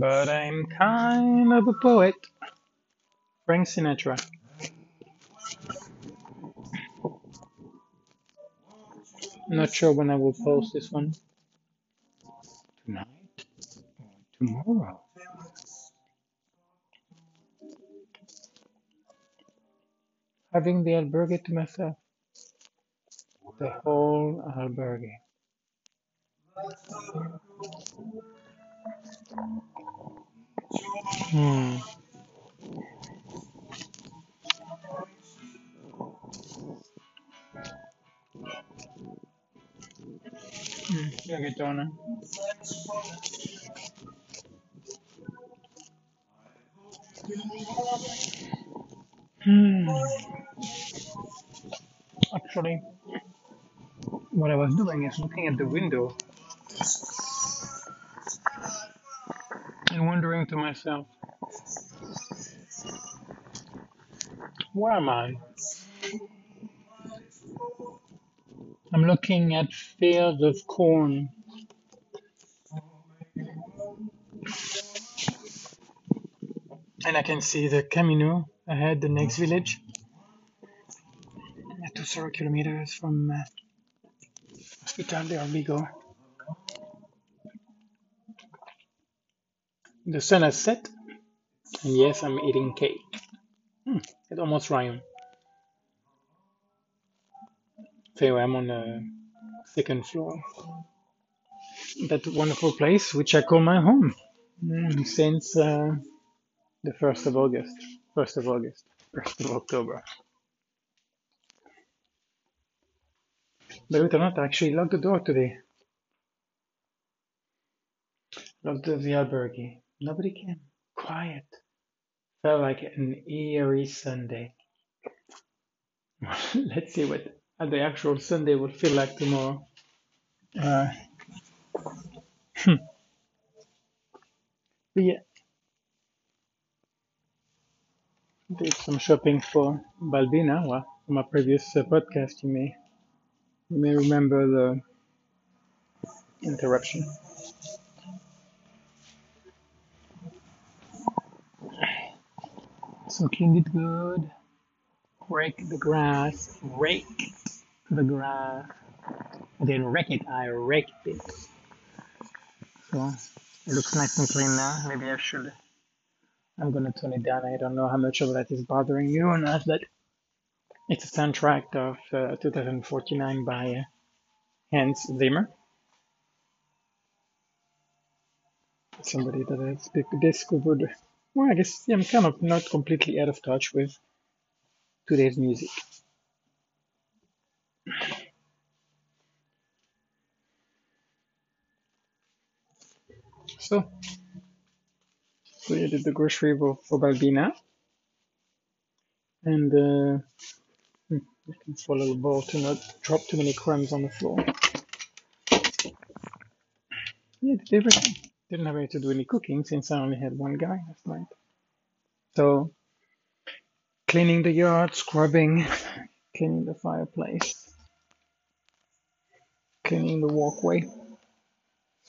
but I'm kind of a poet. Frank Sinatra. Not sure when I will post this one. Tonight or tomorrow. Having the albergue to myself. The whole albergue. Hmm. Hmm. Reggaetona. Hmm. Actually, what I was doing is looking at the window and wondering to myself, where am I? I'm looking at fields of corn, and I can see the Camino ahead, the next village, at two zero kilometers from uh, Hospital de Orbigo. The sun has set, and yes, I'm eating cake. Hmm, it almost rhymed. So anyway, I'm on the second floor. That wonderful place, which I call my home, mm, since uh, the 1st of August. 1st of August. 1st of October. Believe it or not, I actually locked the door today. Locked the albergue. Nobody came. Quiet. Felt like an eerie Sunday. Let's see what the actual Sunday will feel like tomorrow. Uh, but yeah, did some shopping for Balbina. Well, from my previous uh, podcast, you may you may remember the interruption. So cleaned it good. Rake the grass. Rake the grass. Didn't rake it. I raked it. So it looks nice and clean now. Maybe I should. I'm gonna turn it down. I don't know how much of that is bothering you or not, but it's a soundtrack of uh, 2049 by uh, Hans Zimmer. Somebody that has discovered. Well, I guess I'm kind of not completely out of touch with today's music. So, we did the grocery for, for Balbina, and uh, hmm, little bowl to not drop too many crumbs on the floor. Yeah, did everything. Didn't have to do any cooking since I only had one guy last night. So, cleaning the yard, scrubbing, cleaning the fireplace, cleaning the walkway.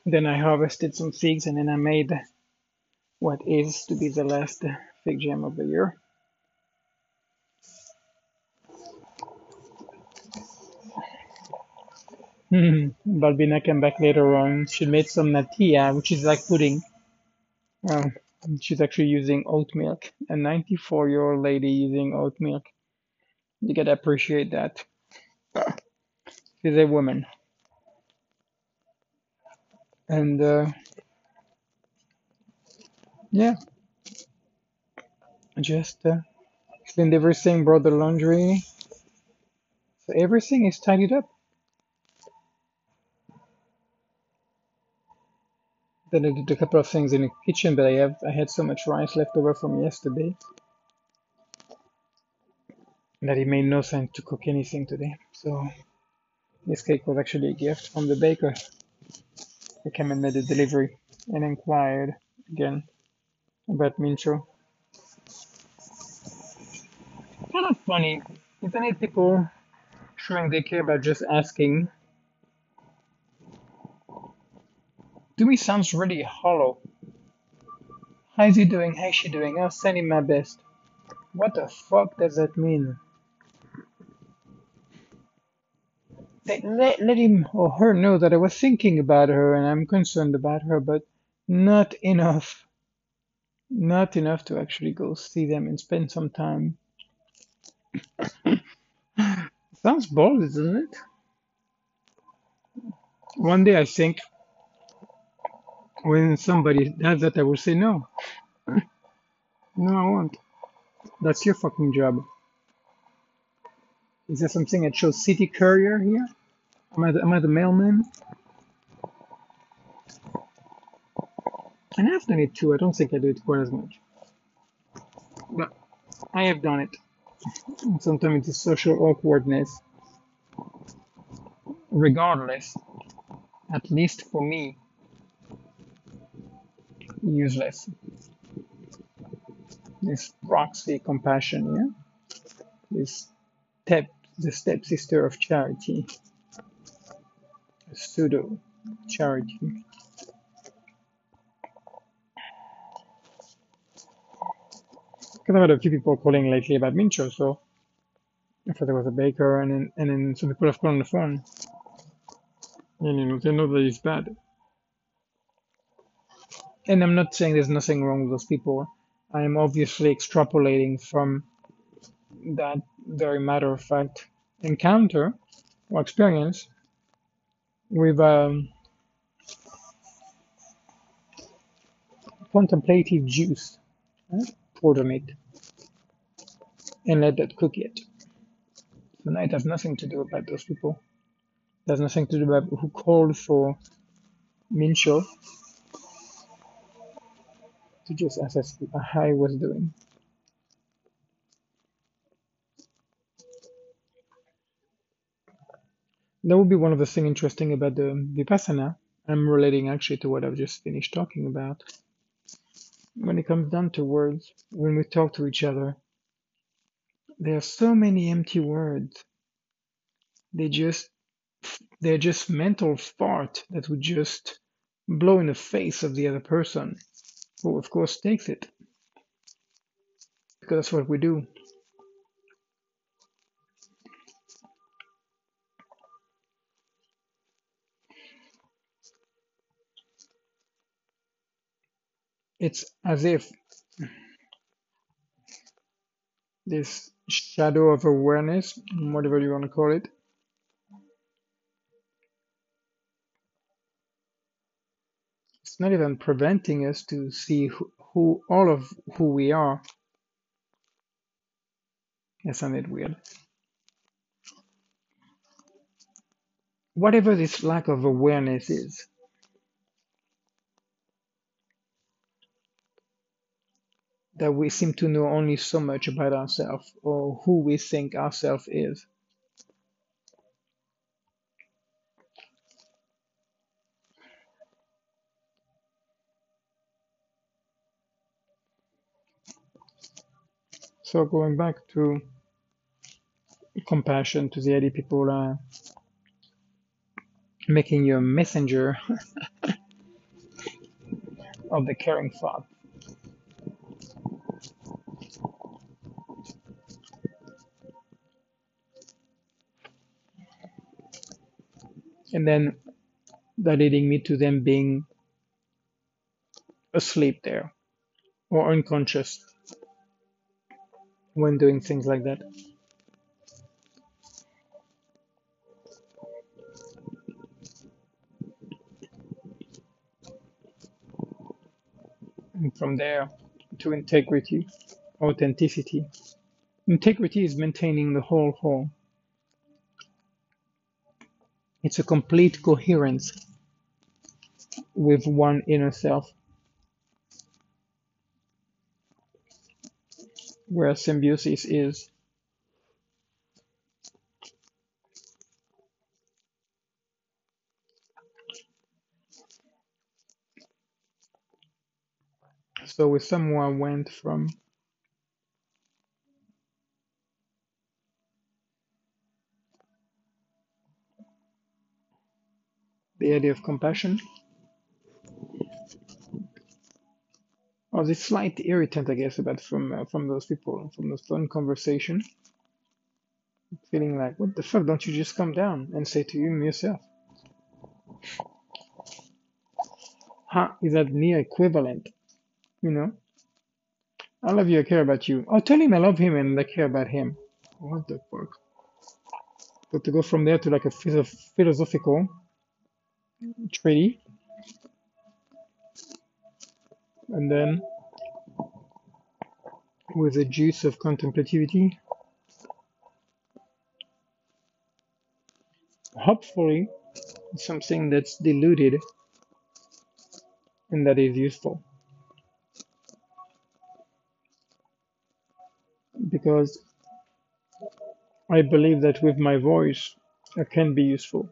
Then I harvested some figs and then I made what is to be the last fig jam of the year. Hmm, Balbina came back later on. She made some natilla, which is like pudding. Well, she's actually using oat milk. A 94 year old lady using oat milk. You gotta appreciate that. She's a woman. And uh, yeah, just uh, cleaned everything, brought the laundry. So everything is tidied up. Then I did a couple of things in the kitchen, but I have I had so much rice left over from yesterday that it made no sense to cook anything today. So this cake was actually a gift from the baker who came and made a delivery and inquired again about Mincho. Kind of funny, isn't it? People showing they care about just asking to me sounds really hollow. How's he doing? How's she doing? I'll send him my best. What the fuck does that mean? Let, let, let him or her know that I was thinking about her and I'm concerned about her, but not enough. Not enough to actually go see them and spend some time. Sounds bold, doesn't it? One day I think when somebody does that, I will say no. No, I won't. That's your fucking job. Is there something that shows city courier here? Am I the, am I the mailman? And I've done it too. I don't think I do it quite as much. But I have done it. Sometimes it's social awkwardness. Regardless, at least for me, useless. This proxy compassion, yeah? This step, the stepsister of charity, pseudo charity. Because I've had a few people calling lately about Mincho, so I thought there was a baker, and then, and then some people have called on the phone, and you know, they know that it's bad. And I'm not saying there's nothing wrong with those people. I am obviously extrapolating from that very matter of fact encounter or experience with um, contemplative juice. Right? Pour on it and let that cook it. So now it has nothing to do about those people. It has nothing to do about who called for Mincho to just assess how he was doing. That would be one of the things interesting about the Vipassana. I'm relating actually to what I've just finished talking about. When it comes down to words, when we talk to each other, there are so many empty words. They just they're just mental fart that would just blow in the face of the other person, who of course takes it because that's what we do. It's as if this shadow of awareness, whatever you want to call it, it's not even preventing us to see who, who all of who we are. That sounded weird. Whatever this lack of awareness is, that we seem to know only so much about ourselves or who we think ourselves is. So going back to compassion, to the idea people are making you a messenger of the caring thought. And then that leading me to them being asleep there or unconscious when doing things like that. And from there to integrity, authenticity. Integrity is maintaining the whole whole. It's a complete coherence with one inner self, where symbiosis is. So someone went from the idea of compassion or this slight irritant, I guess, about from uh, from those people, from those phone conversation, feeling like, what the fuck? Don't you just come down and say to him yourself? Is that near equivalent? You know, I love you, I care about you. Oh, tell him I love him and I care about him. What the fuck? But to go from there to like a philosophical treaty, and then with the juice of contemplativity, hopefully something that's diluted and that is useful. Because I believe that with my voice I can be useful.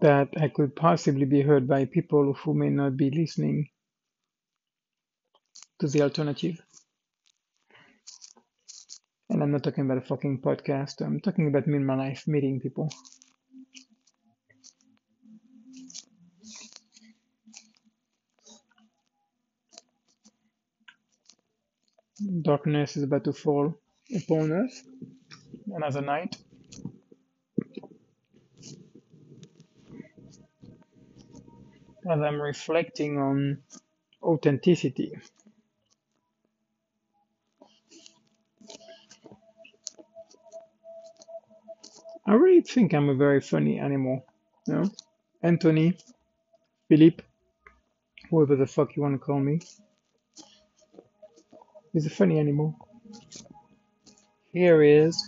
That I could possibly be heard by people who may not be listening to the alternative. And I'm not talking about a fucking podcast, I'm talking about me in my life meeting people. Darkness is about to fall upon us. Another night. As I'm reflecting on authenticity. I really think I'm a very funny animal. You know? Anthony, Philippe, whoever the fuck you want to call me. He's a funny animal. Here is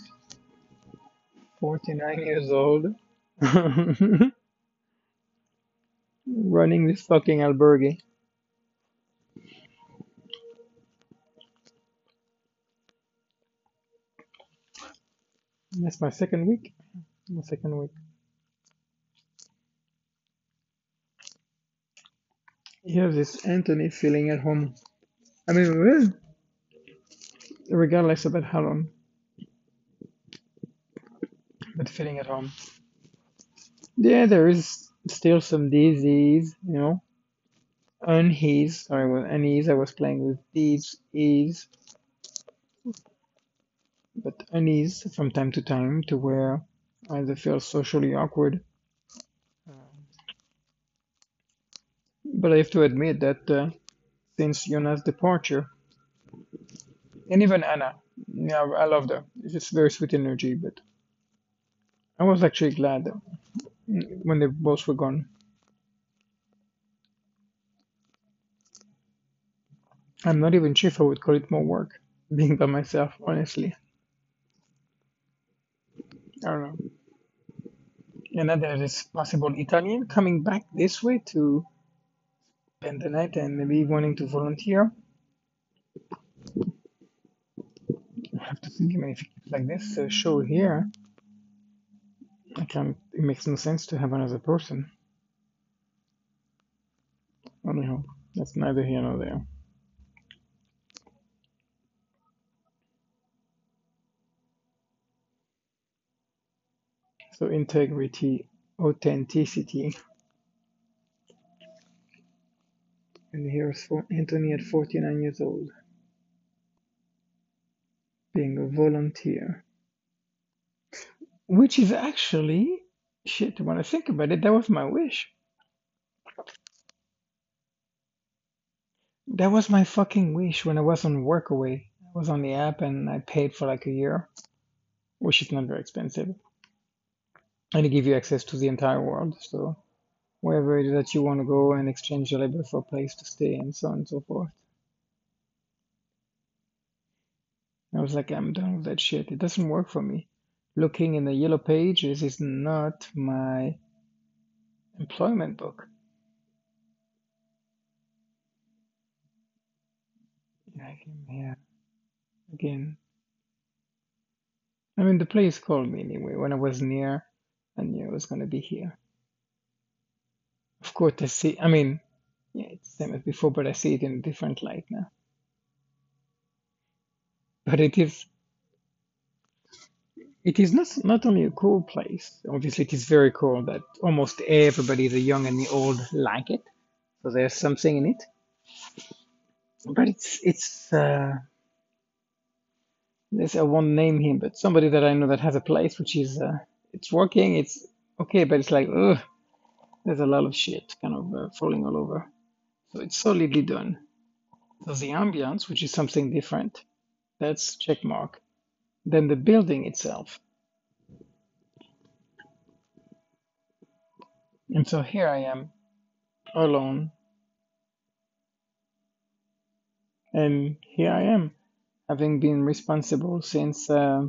49 years old running this fucking albergue. That's my second week. My second week. Here's this Anthony feeling at home. I mean, regardless about how long, but feeling at home. Yeah, there is still some disease, you know, unease. Sorry, with unease. I was playing with these ease, but unease from time to time to where I either feel socially awkward. But I have to admit that uh, since Yona's departure, and even Anna. Yeah, I loved her. It's just very sweet energy, but I was actually glad when they both were gone. I'm not even sure if I would call it more work, being by myself, honestly. I don't know. And then there is possible Italian coming back this way to spend the night and maybe wanting to volunteer. I have to think of if like this uh, show here I can't it makes no sense to have another person. Anyhow that's neither here nor there. So integrity authenticity. And here's for Anthony at 49 years old. Being a volunteer. Which is actually, shit, when I think about it, that was my wish. That was my fucking wish when I was on Workaway. I was on the app and I paid for like a year, which is not very expensive. And they give you access to the entire world. So wherever it is that you want to go and exchange your labor for a place to stay and so on and so forth. I was like, I'm done with that shit. It doesn't work for me. Looking in the yellow pages is not my employment book. Here again. I mean, the place called me anyway. When I was near, I knew I was going to be here. Of course, I see, I mean, yeah, it's the same as before, but I see it in a different light now. But it is It is not not only a cool place. Obviously, it is very cool that almost everybody, the young and the old, like it. So there's something in it. But it's it's uh, this I won't name him, but somebody that I know that has a place which is uh, it's working. It's okay, but it's like ugh, there's a lot of shit kind of uh, falling all over. So it's solidly done. So the ambience, which is something different, that's check mark. Then the building itself. And so here I am alone, and here I am, having been responsible since uh,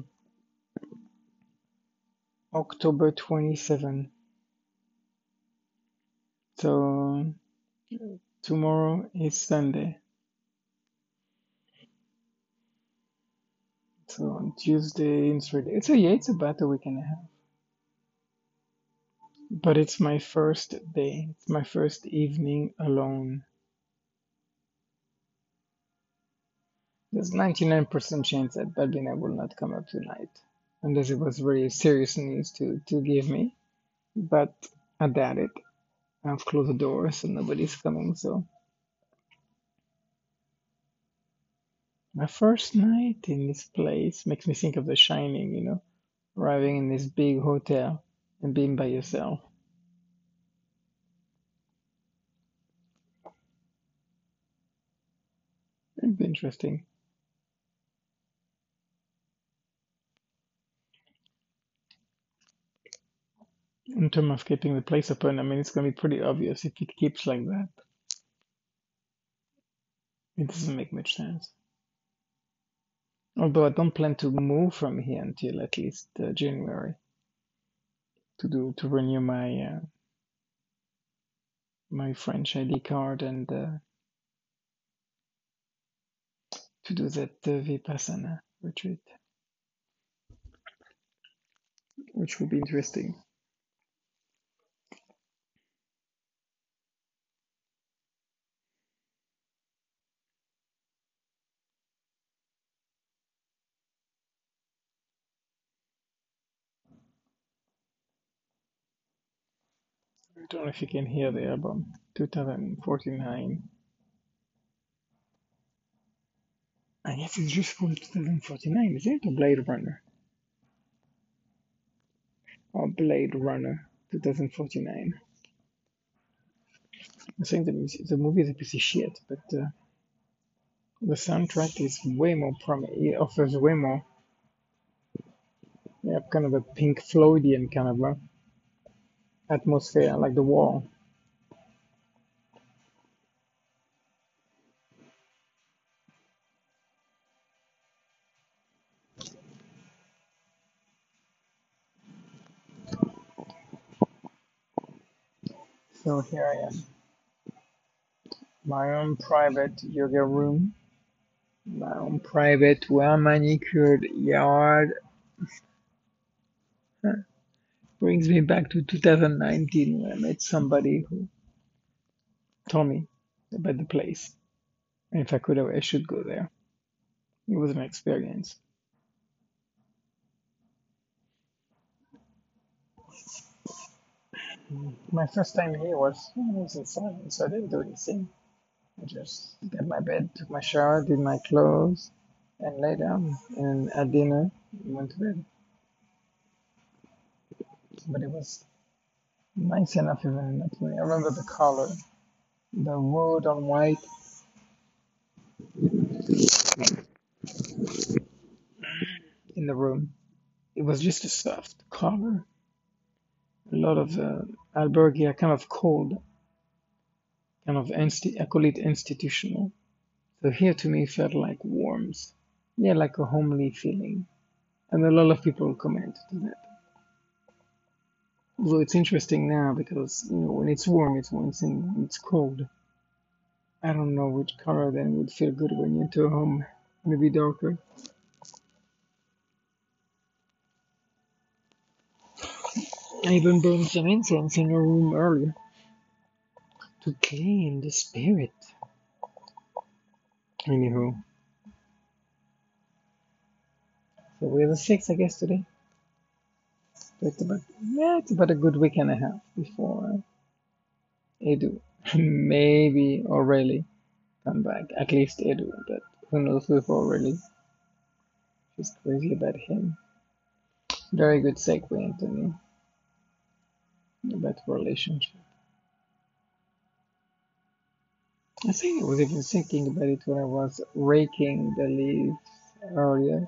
October 27. So tomorrow is Sunday. So on Tuesday, it's really, it's a yeah, it's a week and a half. But it's my first day. It's my first evening alone. There's 99% chance that Balbina will not come up tonight, unless it was very serious news to to give me. But I doubt it. I've closed the door, so nobody's coming. So my first night in this place makes me think of The Shining. You know, arriving in this big hotel and being by yourself. It'd be interesting. In terms of keeping the place open, I mean, it's gonna be pretty obvious if it keeps like that. It doesn't make much sense. Although I don't plan to move from here until at least uh, January to do to renew my uh, my French ID card and uh, to do that uh, Vipassana retreat, which will be interesting. Don't know if you can hear the album 2049. I guess it's just called 2049, isn't it? Or Blade Runner? Or Blade Runner 2049. I think the, the movie is a piece of shit, but uh, the soundtrack is way more prom. It offers way more, yeah, kind of a Pink Floydian kind of uh, atmosphere, like the wall. So here I am, my own private yoga room, my own private, well manicured yard. Brings me back to 2019 when I met somebody who told me about the place. And if I could, have, I should go there. It was an experience. My first time here was, I was in silence, so I didn't do anything. I just got my bed, took my shower, did my clothes, and lay down. And at dinner, went to bed. But it was nice enough even in that way. I remember the color, the wood on white in the room. It was just a soft color. A lot of uh, albergue are kind of cold, kind of insti- I call it institutional. So here to me felt like warmth. Yeah, like a homely feeling. And a lot of people comment to that. Although it's interesting now because you know when it's warm, it's one. When it's cold, I don't know which color then would feel good when you enter home. Maybe darker. I even burned some incense in your room earlier to clean the spirit. Anywho, so we're the sixth, I guess, today. It's about yeah, it's about a good week and a half before Edu, maybe Aurelie come back. At least Edu, but who knows with Aurelie? She's crazy about him. Very good segue, Anthony. About relationship. I think I was even thinking about it when I was raking the leaves earlier.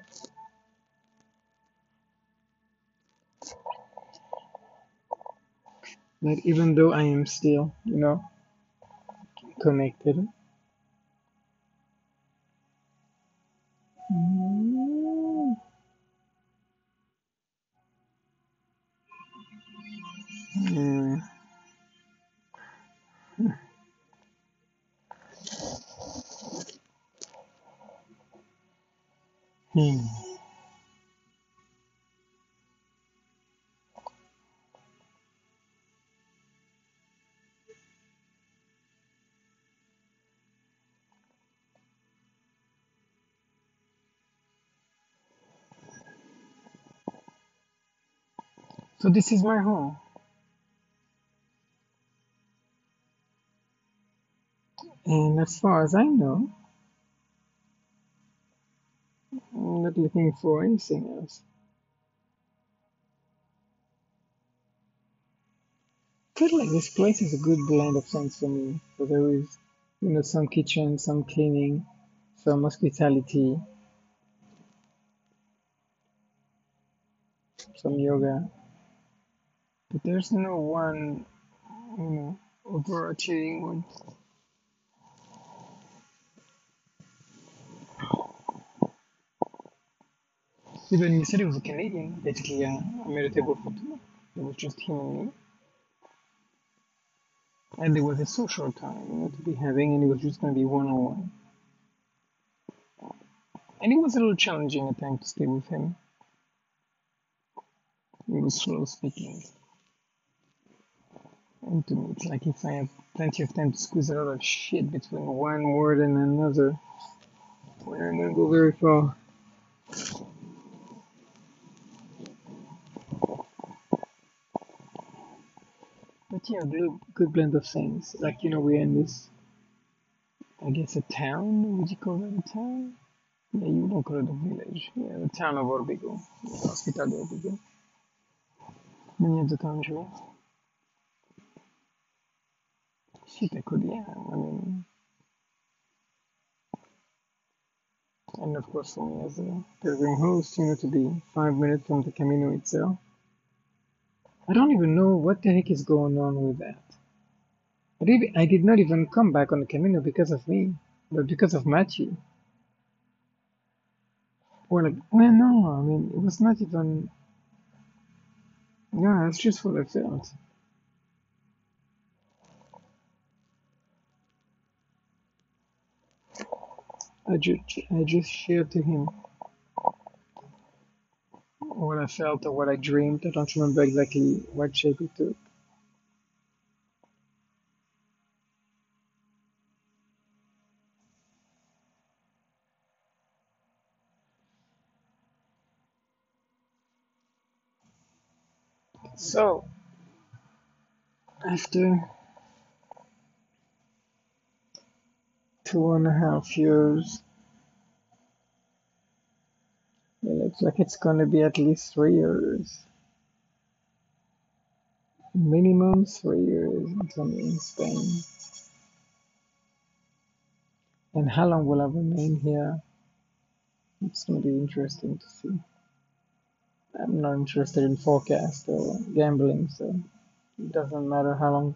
That even though I am still, you know, connected. Mm, mm, hmm. So this is my home, and as far as I know, I'm not looking for anything else. Feel like this place is a good blend of things for me. So there is, you know, some kitchen, some cleaning, some hospitality, some yoga. But there's no one, you know, overachieving one. Even you said he was a Canadian. Basically, a table for two. It was just him and me. And there was a social time, you know, to be having, and it was just going to be one on one. And it was a little challenging at times to stay with him. He was slow speaking. And to me, it's like if I have plenty of time to squeeze a lot of shit between one word and another, we're not to go very far. But yeah, good, good blend of things. Like, you know, we're in this, I guess, a town. Would you call it a town? Yeah, you don't call it a village. Yeah, the town of Orbigo. Hospital de Orbigo. Many of the country. Shit, I could, yeah. I mean, and of course, for me as a pilgrim host, you know, to be five minutes from the Camino itself. I don't even know what the heck is going on with that. I did, I did not even come back on the Camino because of me, but because of Machi. Or like, well, no, I mean, it was not even, no, it's just what I felt. I just, I just shared to him what I felt or what I dreamed. I don't remember exactly what shape it took. So, after two and a half years, it looks like it's gonna be at least three years. Minimum three years in Spain. And how long will I remain here? It's gonna be interesting to see. I'm not interested in forecast or gambling, so it doesn't matter how long.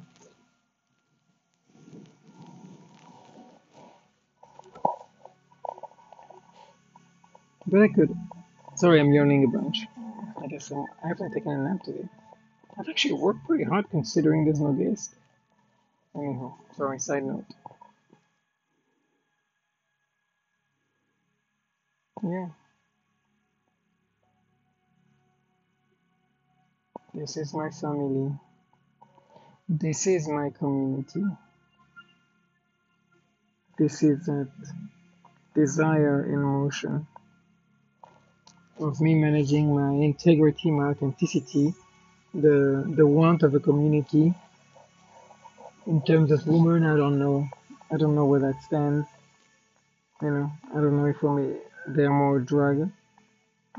But I could. Sorry, I'm yawning a bunch. I guess I'm, I haven't taken a nap today. I've actually worked pretty hard considering there's no guest. Anyhow, sorry, side note. Yeah, this is my family. This is my community. This is that desire in motion. Of me managing my integrity, my authenticity, the the want of a community. In terms of women, I don't know. I don't know where that stands. You know, I don't know if only they're more drug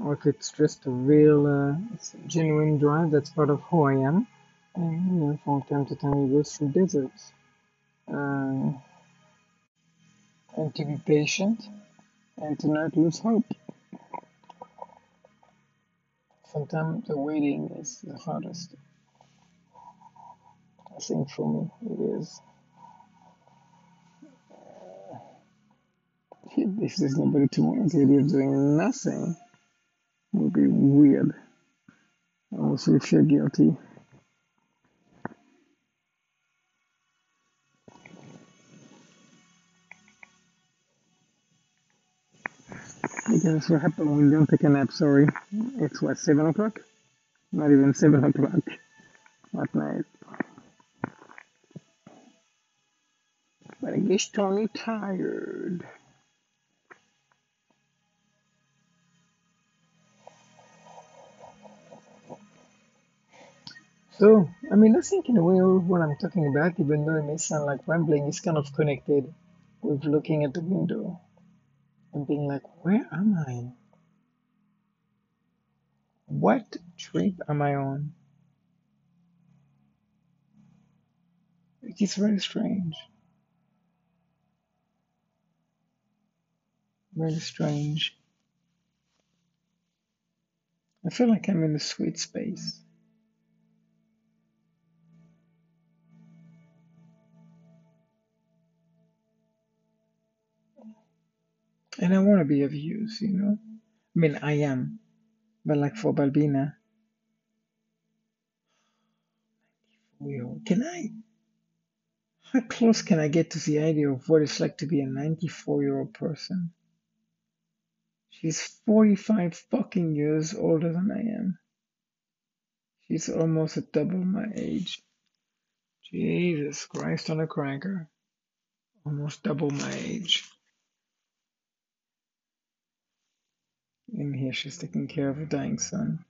or if it's just a real, uh, a genuine drive that's part of who I am. And you know, from time to time, you go through deserts. Um, and to be patient and to not lose hope. Sometimes the waiting is the hardest. I think for me it is. Uh, if there's nobody the idea of doing nothing would be weird. I also feel guilty. That's what happens when you don't take a nap, sorry. It's what, 7 o'clock? Not even 7 o'clock at night. But I guess Tony tired. So, I mean, I think in a way what I'm talking about, even though it may sound like rambling, is kind of connected with looking at the window and being like, where am I? What trip am I on? It is very strange. Very strange. I feel like I'm in a sweet space. And I want to be of use, you know? I mean, I am. But like for Balbina, can I, how close can I get to the idea of what it's like to be a 94 year old person? She's 45 fucking years older than I am. She's almost at double my age. Jesus Christ on a cracker. Almost double my age. And here she's taking care of a dying son.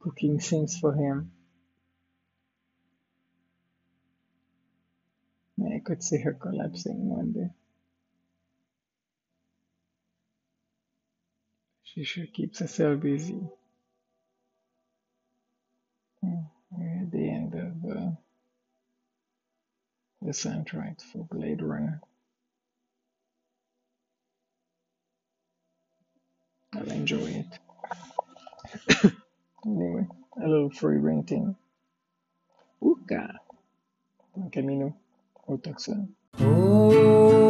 Cooking things for him. I could see her collapsing one day. She sure keeps herself busy. We're at the end of uh, the soundtrack for Blade Runner. I'll enjoy it. Anyway, a little free renting. Uka. Buen camino. O taxón. Oh.